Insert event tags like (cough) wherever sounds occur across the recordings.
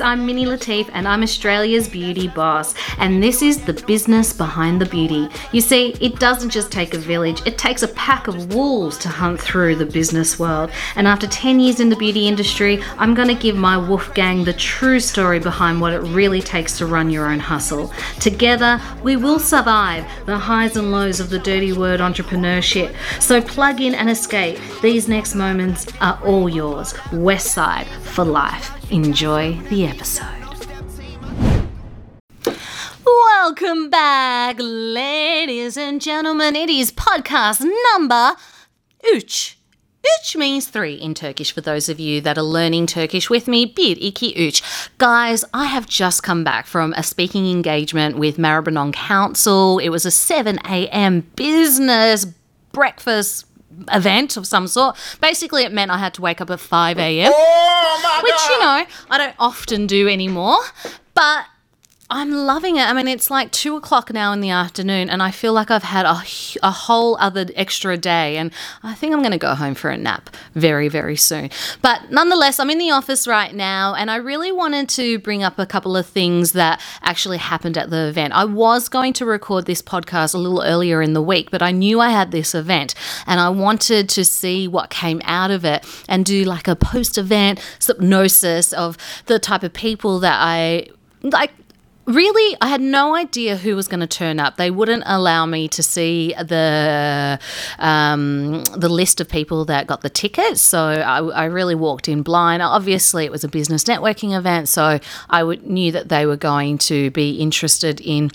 I'm Mini Latif and I'm Australia's beauty boss. And this is the business behind the beauty. You see, it doesn't just take a village, it takes a pack of wolves to hunt through the business world. And after 10 years in the beauty industry, I'm going to give my wolf gang the true story behind what it really takes to run your own hustle. Together, we will survive the highs and lows of the dirty word entrepreneurship. So plug in and escape. These next moments are all yours. West Side for life. Enjoy the episode. Welcome back, ladies and gentlemen. It is podcast number üç. Üç means three in Turkish for those of you that are learning Turkish with me. Bir, iki, üç. Guys, I have just come back from a speaking engagement with Maribyrnong Council. It was a 7 a.m. business breakfast event of some sort. Basically, it meant I had to wake up at 5 a.m. Oh, Oh which, you know, I don't often do anymore. But I'm loving it. I mean, it's like two o'clock now in the afternoon, and I feel like I've had a, a whole other extra day, and I think I'm going to go home for a nap very, very soon. But nonetheless, I'm in the office right now, and I really wanted to bring up a couple of things that actually happened at the event. I was going to record this podcast a little earlier in the week, but I knew I had this event, and I wanted to see what came out of it and do like a post event hypnosis of the type of people that I like really i had no idea who was going to turn up. They wouldn't allow me to see the um, the list of people that got the tickets so I, I, really walked in blind. Obviously it was a business networking event so i would, knew that they were going to be interested in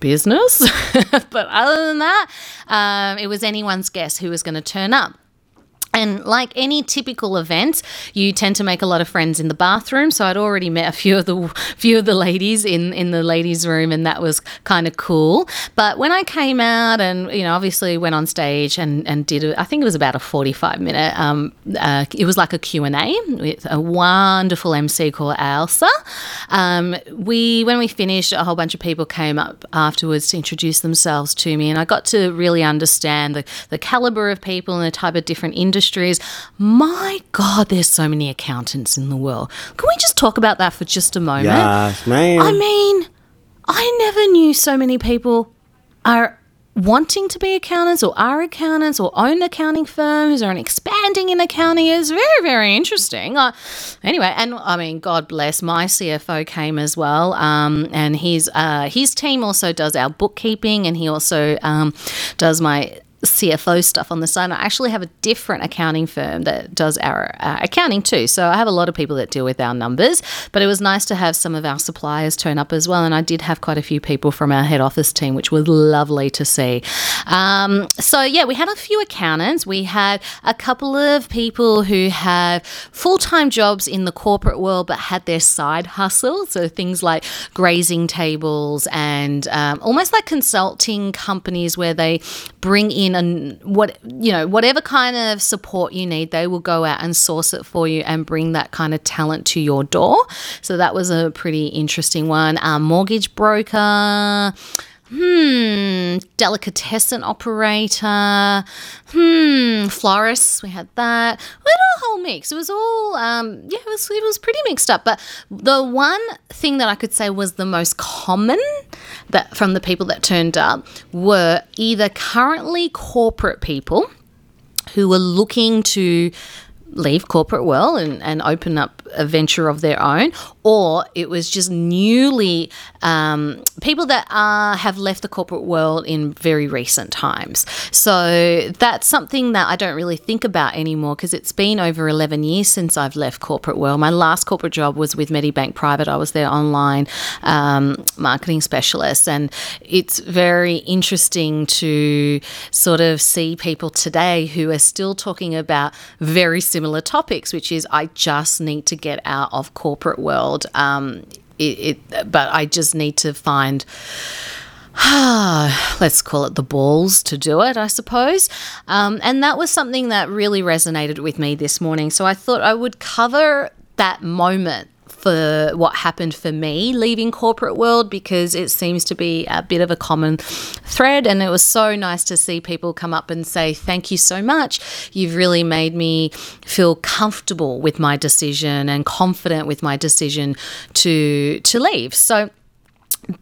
business. (laughs) But other than that um, it was anyone's guess who was going to turn up and like any typical event, you tend to make a lot of friends in the bathroom. So I'd already met a few of the few of the ladies in in the ladies' room, and that was kind of cool. But when I came out, and you know, obviously went on stage and and did, I think it was about a forty five minute. Um, uh, it was like a Q and A with a wonderful MC called Elsa. Um, we when we finished, a whole bunch of people came up afterwards to introduce themselves to me, and I got to really understand the the caliber of people and the type of different industries industries. My God, there's so many accountants in the world. Can we just talk about that for just a moment? Yes, man. I mean, I never knew so many people are wanting to be accountants or are accountants or own accounting firms or an expanding in accounting is very very interesting uh, anyway and i mean god bless my cfo came as well um, and his uh, his team also does our bookkeeping and he also um, does my CFO stuff on the side. I actually have a different accounting firm that does our uh, accounting too. So I have a lot of people that deal with our numbers, but it was nice to have some of our suppliers turn up as well. And I did have quite a few people from our head office team, which was lovely to see. Um, so yeah, we had a few accountants. We had a couple of people who have full time jobs in the corporate world, but had their side hustle. So things like grazing tables and um, almost like consulting companies where they bring in and what you know whatever kind of support you need they will go out and source it for you and bring that kind of talent to your door so that was a pretty interesting one mortgage broker hmm, delicatessen operator, hmm, florists. We had that. We had a whole mix. It was all, um, yeah, it was it was pretty mixed up. But the one thing that I could say was the most common that from the people that turned up were either currently corporate people who were looking to leave corporate world and, and open up a venture of their own, or it was just newly um, people that are, have left the corporate world in very recent times. So that's something that I don't really think about anymore because it's been over 11 years since I've left corporate world. My last corporate job was with Medibank Private. I was their online um, marketing specialist, and it's very interesting to sort of see people today who are still talking about very similar topics, which is I just need to get out of corporate world. Um, it, it, but I just need to find. (sighs) let's call it the balls to do it, I suppose. Um, and that was something that really resonated with me this morning. So I thought I would cover that moment for what happened for me leaving corporate world because it seems to be a bit of a common thread and it was so nice to see people come up and say thank you so much. You've really made me feel comfortable with my decision and confident with my decision to to leave. So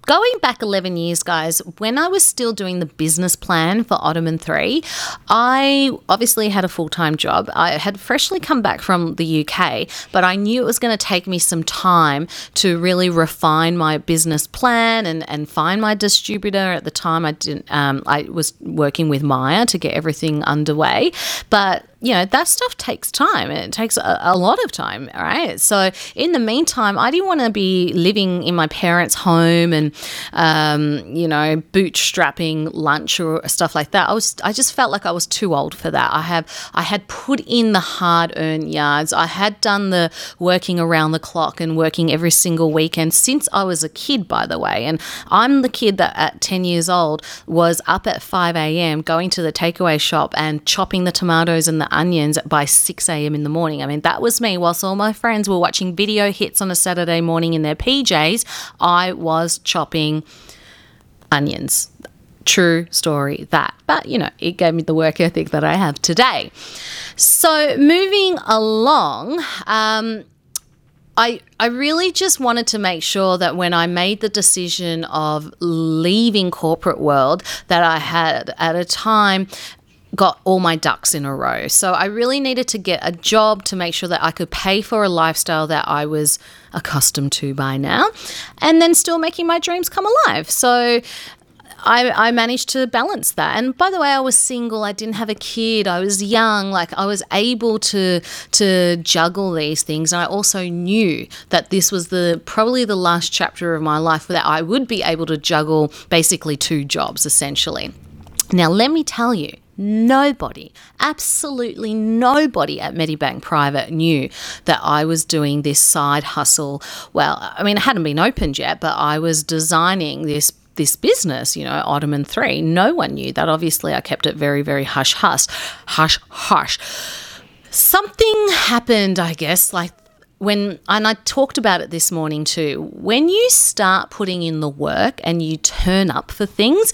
Going back 11 years, guys, when I was still doing the business plan for Ottoman 3, I obviously had a full time job. I had freshly come back from the UK, but I knew it was going to take me some time to really refine my business plan and, and find my distributor. At the time, I didn't. Um, I was working with Myer to get everything underway, but you know, that stuff takes time. It takes a, a, lot of time, right? So, in the meantime, I didn't want to be living in my parents' home and, um, you know, bootstrapping lunch or stuff like that. I was, I just felt like I was too old for that. I have, I had put in the hard-earned yards. I had done the working around the clock and working every single weekend since I was a kid, by the way. And I'm the kid that at 10 years old was up at 5 a.m. going to the takeaway shop and chopping the tomatoes and the onions by 6 a.m. in the morning. I mean, that was me. Whilst all my friends were watching video hits on a Saturday morning in their PJs, I was chopping onions. True story, that. But, you know, it gave me the work ethic that I have today. So, moving along, um, I, I really just wanted to make sure that when I made the decision of leaving corporate world that I had at a time got all my ducks in a row. So I really needed to get a job to make sure that I could pay for a lifestyle that I was accustomed to by now and then still making my dreams come alive. So I, I managed to balance that. And by the way, I was single. I didn't have a kid. I was young. Like I was able to to juggle these things. And I also knew that this was the probably the last chapter of my life that I would be able to juggle basically two jobs essentially. Now, let me tell you, Nobody, absolutely nobody at Medibank Private knew that I was doing this side hustle. Well, I mean, it hadn't been opened yet, but I was designing this this business, you know, Ottoman 3. No one knew that. Obviously, I kept it very, very hush hush, hush hush. Something happened, I guess, like when and I talked about it this morning too. When you start putting in the work and you turn up for things,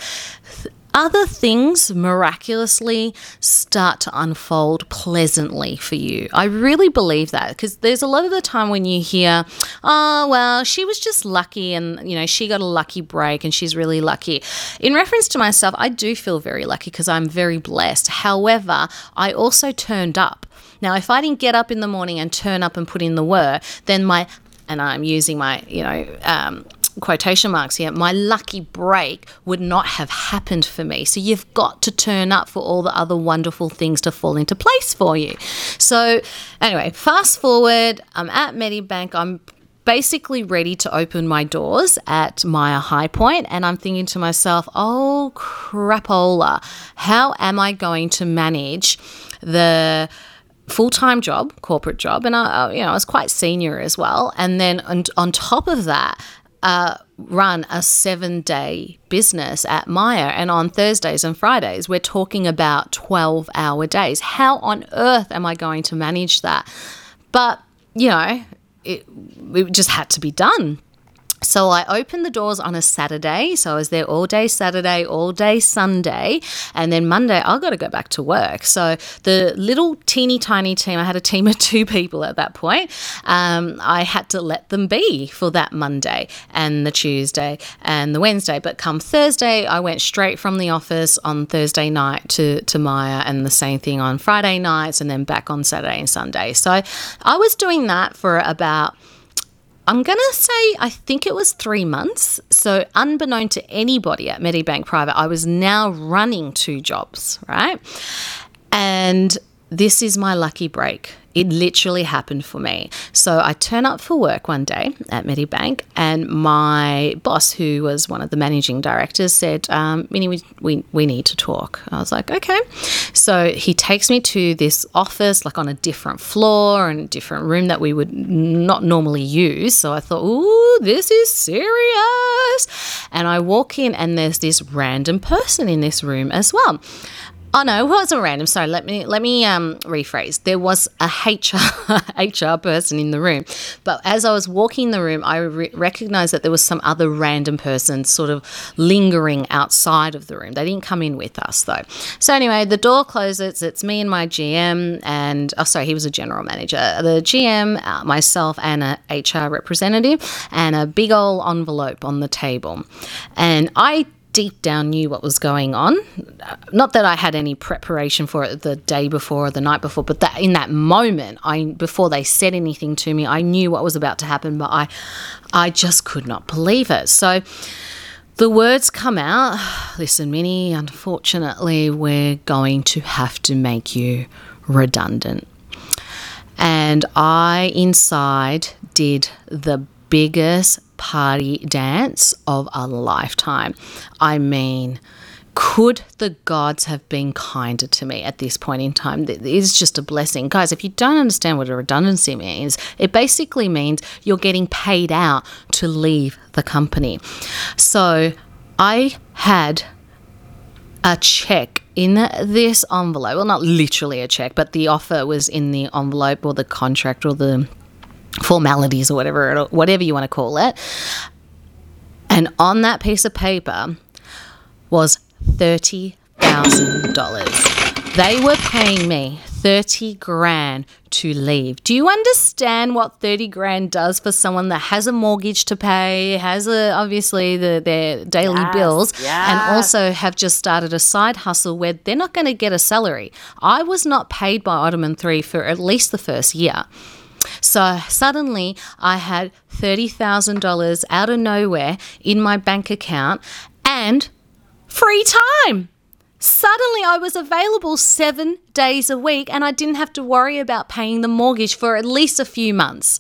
other things miraculously start to unfold pleasantly for you. I really believe that because there's a lot of the time when you hear, oh, well, she was just lucky and, you know, she got a lucky break and she's really lucky. In reference to myself, I do feel very lucky because I'm very blessed. However, I also turned up. Now, if I didn't get up in the morning and turn up and put in the work, then my and I'm using my, you know, um, quotation marks here, my lucky break would not have happened for me. So you've got to turn up for all the other wonderful things to fall into place for you. So, anyway, fast forward, I'm at Medibank. I'm basically ready to open my doors at Myer High Point, and I'm thinking to myself, oh crapola, how am I going to manage the full-time job, corporate job, and I, you know, I was quite senior as well. And then on, on top of that, uh, run a seven day business at Myer. And on Thursdays and Fridays, we're talking about 12 hour days. How on earth am I going to manage that? But, you know, it, it just had to be done. So I opened the doors on a Saturday. So I was there all day Saturday, all day Sunday. And then Monday, I got to go back to work. So the little teeny tiny team, I had a team of (laughs) two people at that point. Um, I had to let them be for that Monday and the Tuesday and the Wednesday. But come Thursday, I went straight from the office on Thursday night to, to Myer and the same thing on Friday nights and then back on Saturday and Sunday. So I was doing that for about I'm going to say, I think it was three months. So, unbeknown to anybody at Medibank Private, I was now running two jobs, right? And this is my lucky break. It literally happened for me. So I turn up for work one day at Medibank, and my boss, who was one of the managing directors, said, um, Mini, we, we, we need to talk. I was like, okay. So he takes me to this office, like on a different floor and different room that we would not normally use. So I thought, ooh, this is serious. And I walk in, and there's this random person in this room as well. Oh no, it wasn't random. Sorry, let me let me um, rephrase. There was a HR HR (laughs) person in the room, but as I was walking the room, I re- recognized that there was some other random person sort of lingering outside of the room. They didn't come in with us though. So anyway, the door closes. It's me and my GM, and oh sorry, he was a general manager. The GM, uh, myself, and a HR representative, and a big old envelope on the table, and I deep down knew what was going on. Not that I had any preparation for it the day before or the night before, but that in that moment, I before they said anything to me, I knew what was about to happen, but I I just could not believe it. So the words come out, (sighs) listen, Mini, unfortunately, we're going to have to make you redundant. And I inside did the biggest party dance of a lifetime. I mean, could the gods have been kinder to me at this point in time? It is just a blessing. Guys, if you don't understand what a redundancy means, it basically means you're getting paid out to leave the company. So I had a check in this envelope. Well, not literally a check, but the offer was in the envelope or the contract or the formalities or whatever whatever you want to call it. And on that piece of paper was thirty thousand dollars. They were paying me 30 grand to leave. Do you understand what 30 grand does for someone that has a mortgage to pay, has a, obviously the, their daily yes, bills, yes. and also have just started a side hustle where they're not going to get a salary? I was not paid by Ottoman 3 for at least the first year. So suddenly I had $30,000 out of nowhere in my bank account and free time. Suddenly I was available seven days a week and I didn't have to worry about paying the mortgage for at least a few months.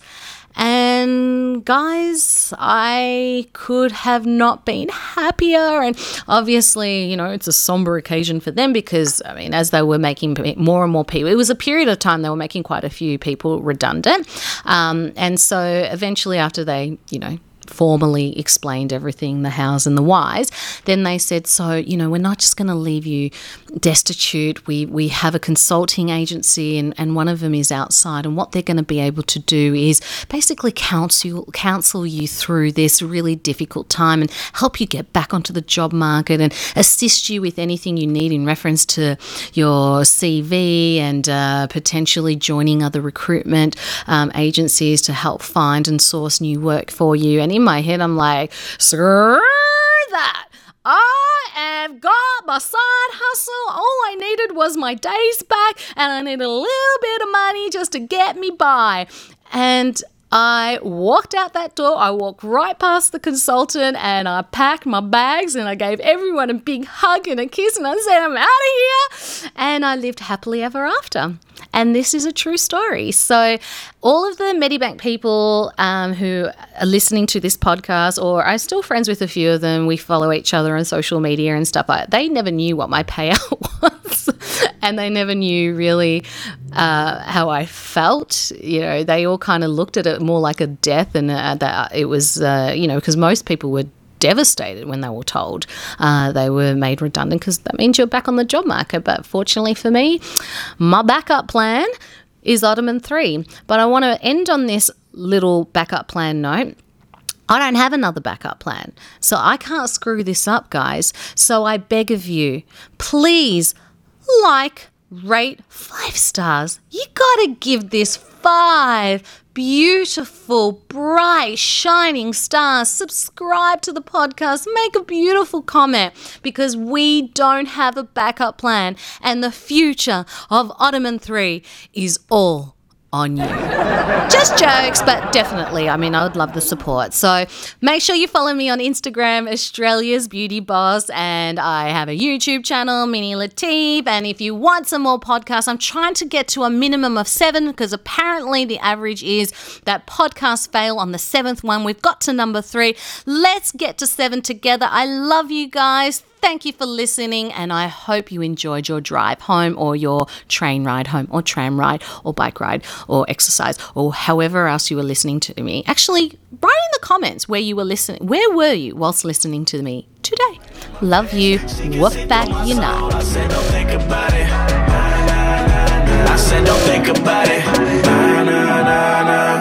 And guys, I could have not been happier. And obviously, you know, it's a somber occasion for them because, I mean, as they were making more and more people, it was a period of time they were making quite a few people redundant. Um, and so eventually, after they, you know, formally explained everything the hows and the whys then they said so you know we're not just going to leave you destitute. We we have a consulting agency and, and one of them is outside and what they're going to be able to do is basically counsel counsel you through this really difficult time and help you get back onto the job market and assist you with anything you need in reference to your CV and uh, potentially joining other recruitment um, agencies to help find and source new work for you and in my head, I'm like, screw that. I have got my side hustle. All I needed was my days back, and I needed a little bit of money just to get me by. And I walked out that door, I walked right past the consultant and I packed my bags and I gave everyone a big hug and a kiss and I said, I'm out of here. And I lived happily ever after. And this is a true story. So, all of the Medibank people um, who are listening to this podcast, or I'm still friends with a few of them, we follow each other on social media and stuff like that, they never knew what my (laughs) payout was. (laughs) and they never knew really uh, how I felt. You know, they all kind of looked at it more like a death, and uh, that it was, uh, you know, because most people were devastated when they were told uh, they were made redundant because that means you're back on the job market. But fortunately for me, my backup plan is Ottoman 3. But I want to end on this little backup plan note. I don't have another backup plan. So I can't screw this up, guys. So I beg of you, please like, rate five stars. You gotta give this five beautiful, bright, shining stars. Subscribe to the podcast. Make a beautiful comment because we don't have a backup plan, and the future of Ottoman 3 is all on you. Just jokes, but definitely, I mean, I would love the support. So make sure you follow me on Instagram, Australia's Beauty Boss, and I have a YouTube channel, Mini Latif. And if you want some more podcasts, I'm trying to get to a minimum of seven because apparently the average is that podcasts fail on the seventh one. We've got to number three. Let's get to seven together. I love you guys. Thank you for listening, and I hope you enjoyed your drive home or your train ride home or tram ride or bike ride or exercise or however else you were listening to me. Actually, write in the comments where you were listening. Where were you whilst listening to me today? Love you. Woof back unite. I said don't think about it. I said don't think about it. Nah, nah, nah,